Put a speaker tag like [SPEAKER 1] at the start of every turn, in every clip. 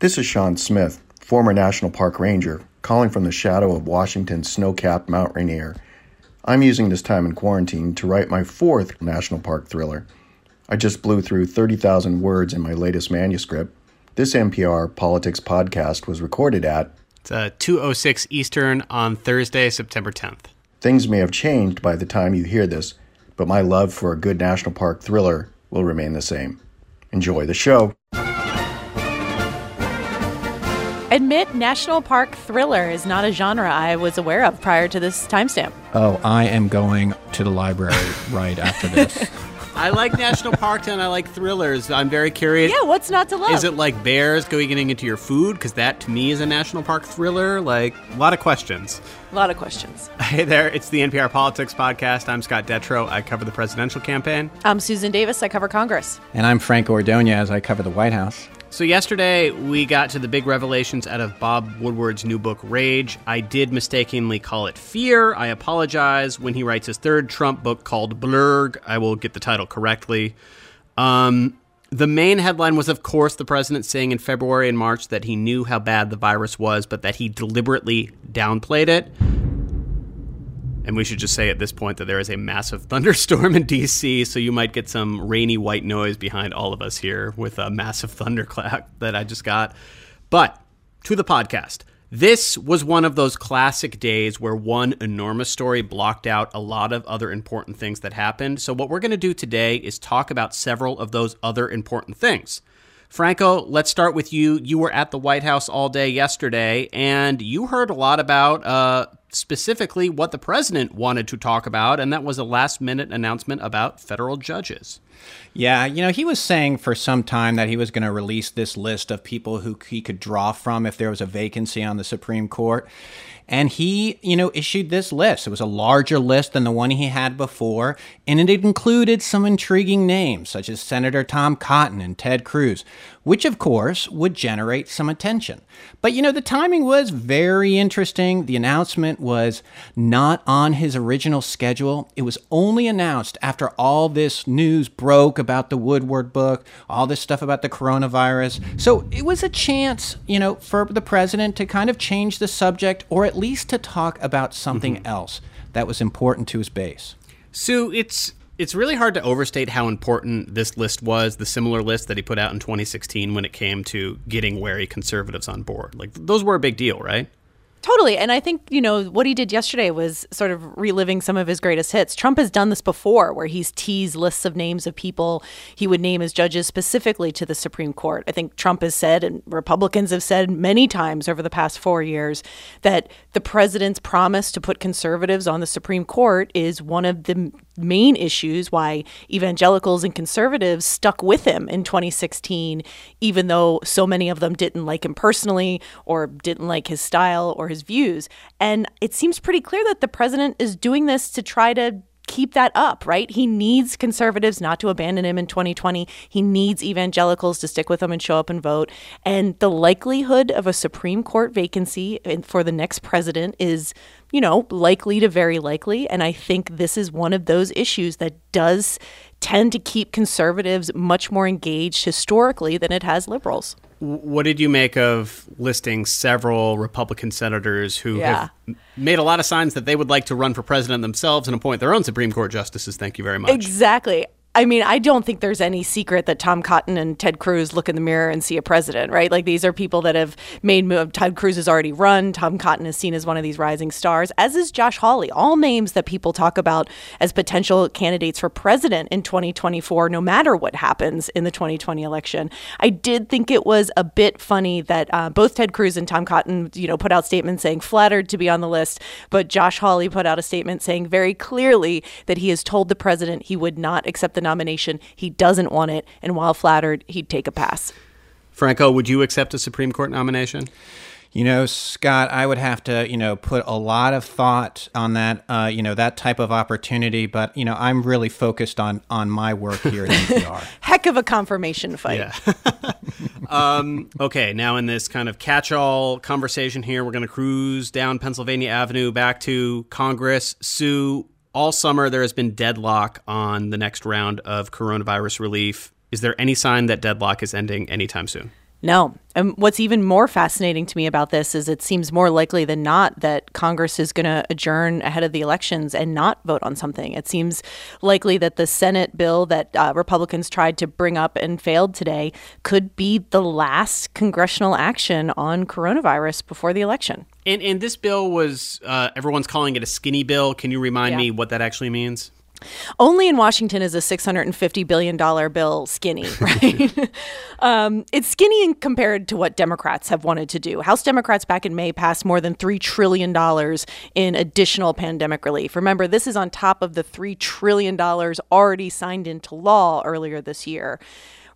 [SPEAKER 1] This is Sean Smith, former National Park Ranger, calling from the shadow of Washington's snow capped Mount Rainier. I'm using this time in quarantine to write my fourth National Park thriller. I just blew through 30,000 words in my latest manuscript. This NPR Politics podcast was recorded at
[SPEAKER 2] it's uh, 206 Eastern on Thursday, September 10th.
[SPEAKER 1] Things may have changed by the time you hear this, but my love for a good national park thriller will remain the same. Enjoy the show.
[SPEAKER 3] Admit National Park Thriller is not a genre I was aware of prior to this timestamp.
[SPEAKER 4] Oh, I am going to the library right after this.
[SPEAKER 2] I like national parks and I like thrillers. I'm very curious.
[SPEAKER 3] Yeah, what's not to love?
[SPEAKER 2] Is it like bears going getting into your food? Because that to me is a national park thriller. Like a lot of questions.
[SPEAKER 3] A lot of questions.
[SPEAKER 2] Hey there, it's the NPR Politics Podcast. I'm Scott Detrow. I cover the presidential campaign.
[SPEAKER 3] I'm Susan Davis. I cover Congress.
[SPEAKER 4] And I'm Franco Ordoñez. I cover the White House.
[SPEAKER 2] So, yesterday we got to the big revelations out of Bob Woodward's new book, Rage. I did mistakenly call it Fear. I apologize. When he writes his third Trump book called Blurg, I will get the title correctly. Um, the main headline was, of course, the president saying in February and March that he knew how bad the virus was, but that he deliberately downplayed it. And we should just say at this point that there is a massive thunderstorm in DC, so you might get some rainy white noise behind all of us here with a massive thunderclap that I just got. But to the podcast. This was one of those classic days where one enormous story blocked out a lot of other important things that happened. So, what we're going to do today is talk about several of those other important things. Franco, let's start with you. You were at the White House all day yesterday, and you heard a lot about uh, specifically what the president wanted to talk about, and that was a last minute announcement about federal judges.
[SPEAKER 4] Yeah, you know, he was saying for some time that he was going to release this list of people who he could draw from if there was a vacancy on the Supreme Court. And he, you know, issued this list. It was a larger list than the one he had before, and it included some intriguing names, such as Senator Tom Cotton and Ted Cruz, which of course would generate some attention. But, you know, the timing was very interesting. The announcement was not on his original schedule. It was only announced after all this news broke about the Woodward book, all this stuff about the coronavirus. So it was a chance, you know, for the president to kind of change the subject or at least to talk about something mm-hmm. else that was important to his base.
[SPEAKER 2] Sue, it's it's really hard to overstate how important this list was, the similar list that he put out in 2016 when it came to getting wary conservatives on board. Like those were a big deal, right?
[SPEAKER 3] Totally. And I think, you know, what he did yesterday was sort of reliving some of his greatest hits. Trump has done this before where he's teased lists of names of people he would name as judges specifically to the Supreme Court. I think Trump has said, and Republicans have said many times over the past four years, that the president's promise to put conservatives on the Supreme Court is one of the main issues why evangelicals and conservatives stuck with him in 2016, even though so many of them didn't like him personally or didn't like his style or his views. And it seems pretty clear that the president is doing this to try to keep that up, right? He needs conservatives not to abandon him in 2020. He needs evangelicals to stick with him and show up and vote. And the likelihood of a Supreme Court vacancy for the next president is, you know, likely to very likely. And I think this is one of those issues that does tend to keep conservatives much more engaged historically than it has liberals.
[SPEAKER 2] What did you make of listing several Republican senators who yeah. have made a lot of signs that they would like to run for president themselves and appoint their own Supreme Court justices? Thank you very much.
[SPEAKER 3] Exactly. I mean, I don't think there's any secret that Tom Cotton and Ted Cruz look in the mirror and see a president, right? Like these are people that have made move. Ted Cruz has already run. Tom Cotton is seen as one of these rising stars, as is Josh Hawley. All names that people talk about as potential candidates for president in 2024, no matter what happens in the 2020 election. I did think it was a bit funny that uh, both Ted Cruz and Tom Cotton, you know, put out statements saying flattered to be on the list, but Josh Hawley put out a statement saying very clearly that he has told the president he would not accept the the nomination. He doesn't want it. And while flattered, he'd take a pass.
[SPEAKER 2] Franco, would you accept a Supreme Court nomination?
[SPEAKER 4] You know, Scott, I would have to, you know, put a lot of thought on that, uh, you know, that type of opportunity. But you know, I'm really focused on on my work here at NPR.
[SPEAKER 3] Heck of a confirmation fight.
[SPEAKER 2] Yeah. um, okay, now in this kind of catch-all conversation here, we're going to cruise down Pennsylvania Avenue back to Congress. Sue, all summer there has been deadlock on the next round of coronavirus relief. Is there any sign that deadlock is ending anytime soon?
[SPEAKER 3] No. And what's even more fascinating to me about this is it seems more likely than not that Congress is going to adjourn ahead of the elections and not vote on something. It seems likely that the Senate bill that uh, Republicans tried to bring up and failed today could be the last congressional action on coronavirus before the election.
[SPEAKER 2] And, and this bill was, uh, everyone's calling it a skinny bill. Can you remind
[SPEAKER 3] Yeah.
[SPEAKER 2] me what that actually means?
[SPEAKER 3] Only in Washington is a $650 billion bill skinny, right? um, it's skinny in compared to what Democrats have wanted to do. House Democrats back in May passed more than $3 trillion in additional pandemic relief. Remember, this is on top of the $3 trillion already signed into law earlier this year.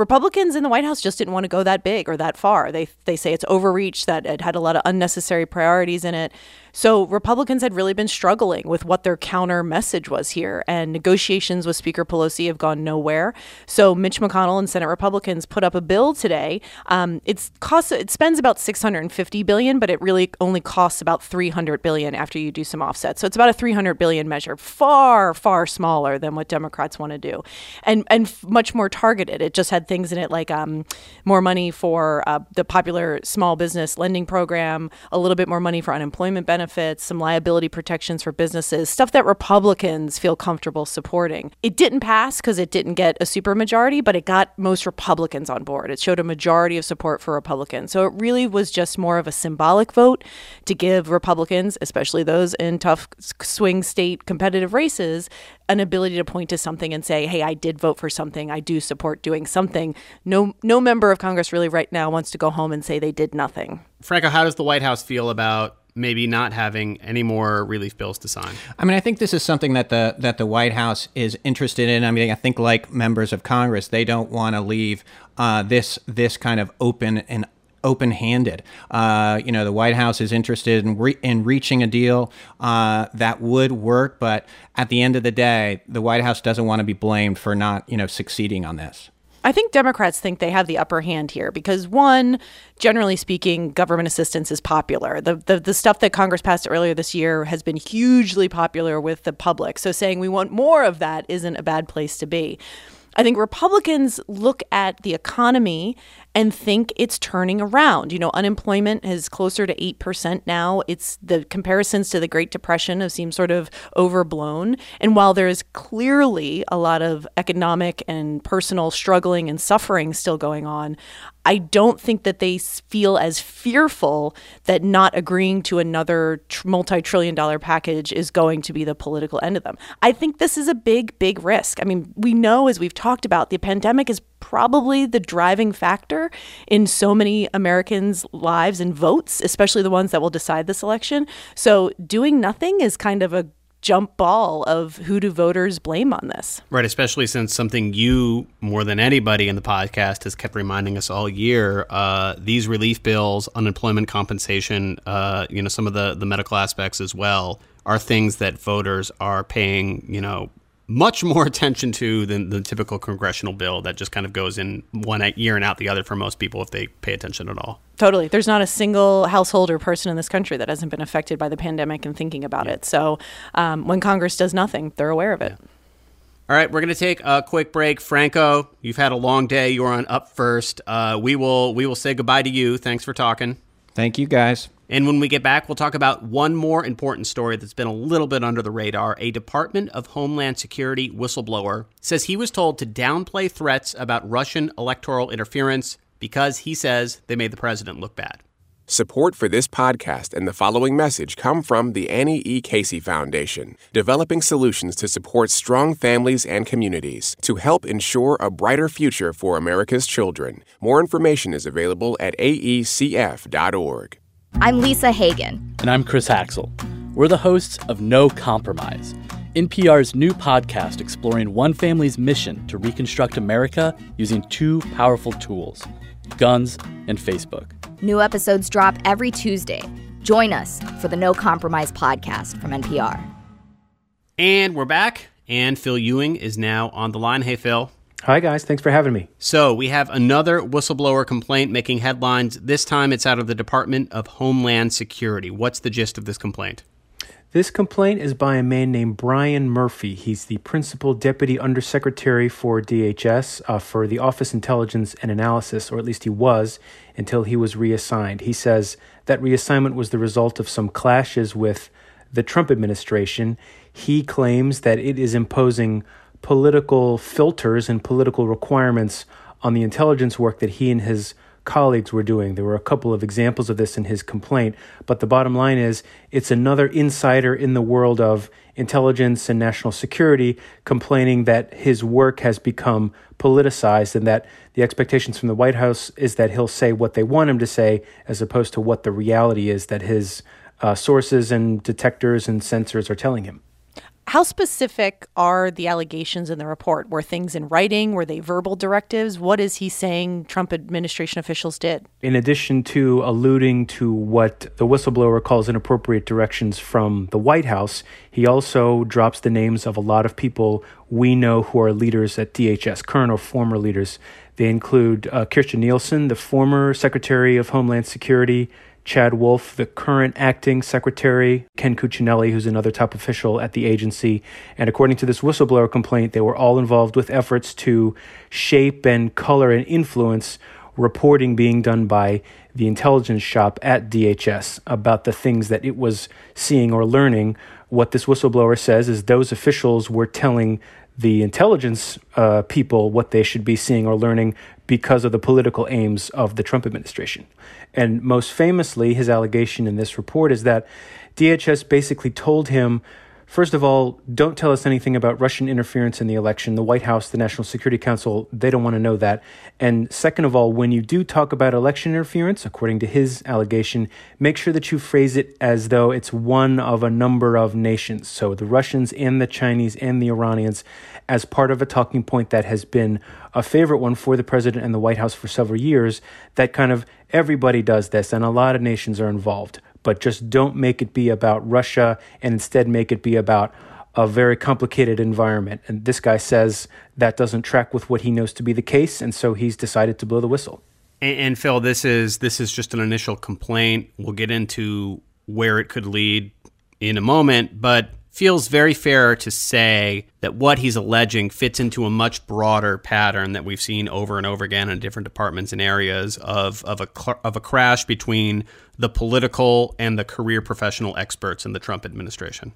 [SPEAKER 3] Republicans in the White House just didn't want to go that big or that far. They they say it's overreach, that it had a lot of unnecessary priorities in it. So Republicans had really been struggling with what their counter message was here, and negotiations with Speaker Pelosi have gone nowhere. So Mitch McConnell and Senate Republicans put up a bill today. Um, it's costs it spends about 650 billion, but it really only costs about 300 billion after you do some offsets. So it's about a 300 billion measure, far far smaller than what Democrats want to do, and and much more targeted. It just had things in it like um, more money for uh, the popular small business lending program, a little bit more money for unemployment benefits, some liability protections for businesses, stuff that Republicans feel comfortable supporting. It didn't pass because it didn't get a supermajority, but it got most Republicans on board. It showed a majority of support for Republicans. So it really was just more of a symbolic vote to give Republicans, especially those in tough swing state competitive races, an ability to point to something and say, "Hey, I did vote for something. I do support doing something." No no member of Congress really right now wants to go home and say they did nothing.
[SPEAKER 2] Franco, how does the White House feel about maybe not having any more relief bills to sign?
[SPEAKER 4] I mean, I think this is something that the that the White House is interested in. I mean, I think like members of Congress, they don't want to leave uh, this this kind of open and open-handed. Uh, you know, the White House is interested in re- in reaching a deal uh, that would work, but at the end of the day, the White House doesn't want to be blamed for not you know succeeding on this.
[SPEAKER 3] I think Democrats think they have the upper hand here because one, generally speaking, government assistance is popular. The, the the stuff that Congress passed earlier this year has been hugely popular with the public. So saying we want more of that isn't a bad place to be. I think Republicans look at the economy and think it's turning around. You know, unemployment is closer to 8% now. It's the comparisons to the Great Depression have seemed sort of overblown. And while there is clearly a lot of economic and personal struggling and suffering still going on, I don't think that they feel as fearful that not agreeing to another tr- multi trillion dollar package is going to be the political end of them. I think this is a big, big risk. I mean, we know, as we've talked about, the pandemic is probably the driving factor in so many Americans' lives and votes, especially the ones that will decide this election. So doing nothing is kind of a jump ball of who do voters blame on this.
[SPEAKER 2] Right, especially since something you, more than anybody in the podcast, has kept reminding us all year. Uh, these relief bills, unemployment compensation, uh, you know, some of the, the medical aspects as well, are things that voters are paying, you know, much more attention to than the typical congressional bill that just kind of goes in one year and out the other for most people if they pay attention at all.
[SPEAKER 3] Totally. There's not a single household or person in this country that hasn't been affected by the pandemic and thinking about it. So um, when Congress does nothing, they're aware of it.
[SPEAKER 2] All right, we're going to take a quick break. Franco, you've had a long day. You're on up first. Uh, we will we will say goodbye to you. Thanks for talking.
[SPEAKER 4] Thank you, guys.
[SPEAKER 2] And when we get back, we'll talk about one more important story that's been a little bit under the radar. A Department of Homeland Security whistleblower says he was told to downplay threats about Russian electoral interference because he says they made the president look bad.
[SPEAKER 5] Support for this podcast and the following message come from the Annie E. Casey Foundation, developing solutions to support strong families and communities to help ensure a brighter future for America's children. More information is available at aecf.org.
[SPEAKER 6] I'm Lisa Hagen.
[SPEAKER 7] And I'm Chris Haxel. We're the hosts of No Compromise, NPR's new podcast exploring one family's mission to reconstruct America using two powerful tools guns and Facebook.
[SPEAKER 6] New episodes drop every Tuesday. Join us for the No Compromise podcast from NPR.
[SPEAKER 2] And we're back, and Phil Ewing is now on the line. Hey, Phil.
[SPEAKER 8] Hi, guys. Thanks for having me.
[SPEAKER 2] So we have another whistleblower complaint making headlines. This time it's out of the Department of Homeland Security. What's the gist of this complaint?
[SPEAKER 8] This complaint is by a man named Brian Murphy. He's the principal deputy undersecretary for DHS uh, for the Office Intelligence and Analysis, or at least he was until he was reassigned. He says that reassignment was the result of some clashes with the Trump administration. He claims that it is imposing political filters and political requirements on the intelligence work that he and his colleagues were doing. There were a couple of examples of this in his complaint, but the bottom line is it's another insider in the world of intelligence and national security complaining that his work has become politicized and that the expectations from the White House is that he'll say what they want him to say as opposed to what the reality is that his uh, sources and detectors and sensors are telling him.
[SPEAKER 3] How specific are the allegations in the report? Were things in writing? Were they verbal directives? What is he saying Trump administration officials did?
[SPEAKER 8] In addition to alluding to what the whistleblower calls inappropriate directions from the White House, he also drops the names of a lot of people we know who are leaders at DHS, current or former leaders. They include uh, Kirstjen Nielsen, the former Secretary of Homeland Security, Chad Wolf, the current acting secretary, Ken Cuccinelli, who's another top official at the agency. And according to this whistleblower complaint, they were all involved with efforts to shape and color and influence reporting being done by the intelligence shop at DHS about the things that it was seeing or learning. What this whistleblower says is those officials were telling the intelligence uh, people what they should be seeing or learning because of the political aims of the Trump administration. And most famously, his allegation in this report is that DHS basically told him First of all, don't tell us anything about Russian interference in the election. The White House, the National Security Council, they don't want to know that. And second of all, when you do talk about election interference, according to his allegation, make sure that you phrase it as though it's one of a number of nations. So the Russians and the Chinese and the Iranians, as part of a talking point that has been a favorite one for the president and the White House for several years, that kind of everybody does this and a lot of nations are involved but just don't make it be about Russia and instead make it be about a very complicated environment. And this guy says that doesn't track with what he knows to be the case, and so he's decided to blow the whistle.
[SPEAKER 2] And, and Phil, this is this is just an initial complaint. We'll get into where it could lead in a moment, but feels very fair to say that what he's alleging fits into a much broader pattern that we've seen over and over again in different departments and areas of, of, a, of a crash between the political and the career professional experts in the Trump administration.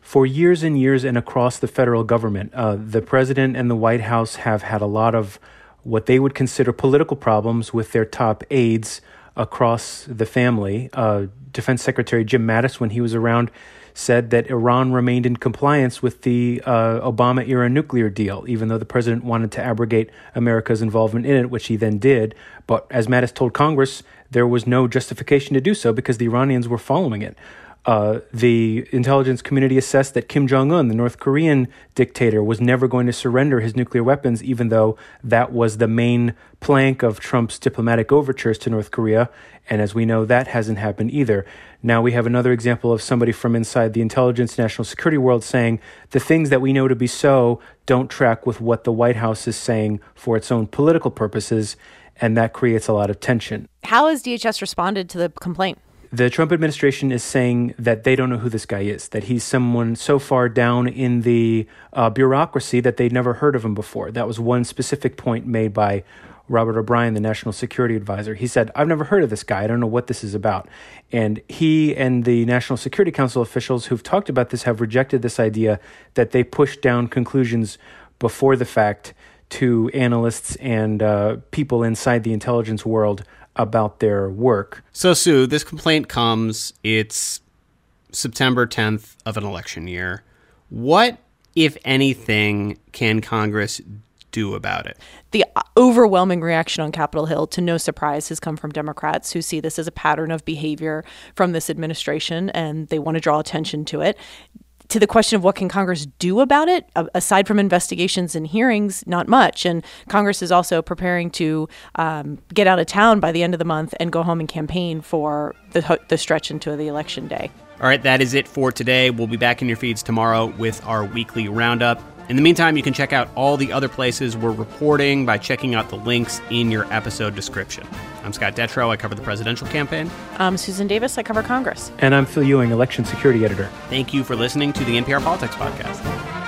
[SPEAKER 8] For years and years and across the federal government, uh, the president and the White House have had a lot of what they would consider political problems with their top aides across the family. Uh, Defense Secretary Jim Mattis, when he was around, said that Iran remained in compliance with the uh, Obama era nuclear deal, even though the president wanted to abrogate America's involvement in it, which he then did. But as Mattis told Congress, there was no justification to do so because the Iranians were following it. Uh, the intelligence community assessed that Kim Jong un, the North Korean dictator, was never going to surrender his nuclear weapons, even though that was the main plank of Trump's diplomatic overtures to North Korea. And as we know, that hasn't happened either. Now we have another example of somebody from inside the intelligence national security world saying the things that we know to be so don't track with what the White House is saying for its own political purposes. And that creates a lot of tension.
[SPEAKER 3] How has DHS responded to the complaint?
[SPEAKER 8] The Trump administration is saying that they don't know who this guy is, that he's someone so far down in the uh, bureaucracy that they'd never heard of him before. That was one specific point made by Robert O'Brien, the national security advisor. He said, I've never heard of this guy. I don't know what this is about. And he and the National Security Council officials who've talked about this have rejected this idea that they push down conclusions before the fact to analysts and uh, people inside the intelligence world about their work.
[SPEAKER 2] So, Sue, this complaint comes, it's September 10th of an election year. What, if anything, can Congress do about it?
[SPEAKER 3] The overwhelming reaction on Capitol Hill, to no surprise, has come from Democrats who see this as a pattern of behavior from this administration and they want to draw attention to it to the question of what can Congress do about it, aside from investigations and hearings, not much. And Congress is also preparing to um, get out of town by the end of the month and go home and campaign for the, the stretch into the election day.
[SPEAKER 2] All right, that is it for today. We'll be back in your feeds tomorrow with our weekly roundup. In the meantime, you can check out all the other places we're reporting by checking out the links in your episode description. I'm Scott Detrow. I cover the presidential campaign.
[SPEAKER 3] I'm Susan Davis. I cover Congress.
[SPEAKER 8] And I'm Phil Ewing, election security editor.
[SPEAKER 2] Thank you for listening to the NPR Politics Podcast.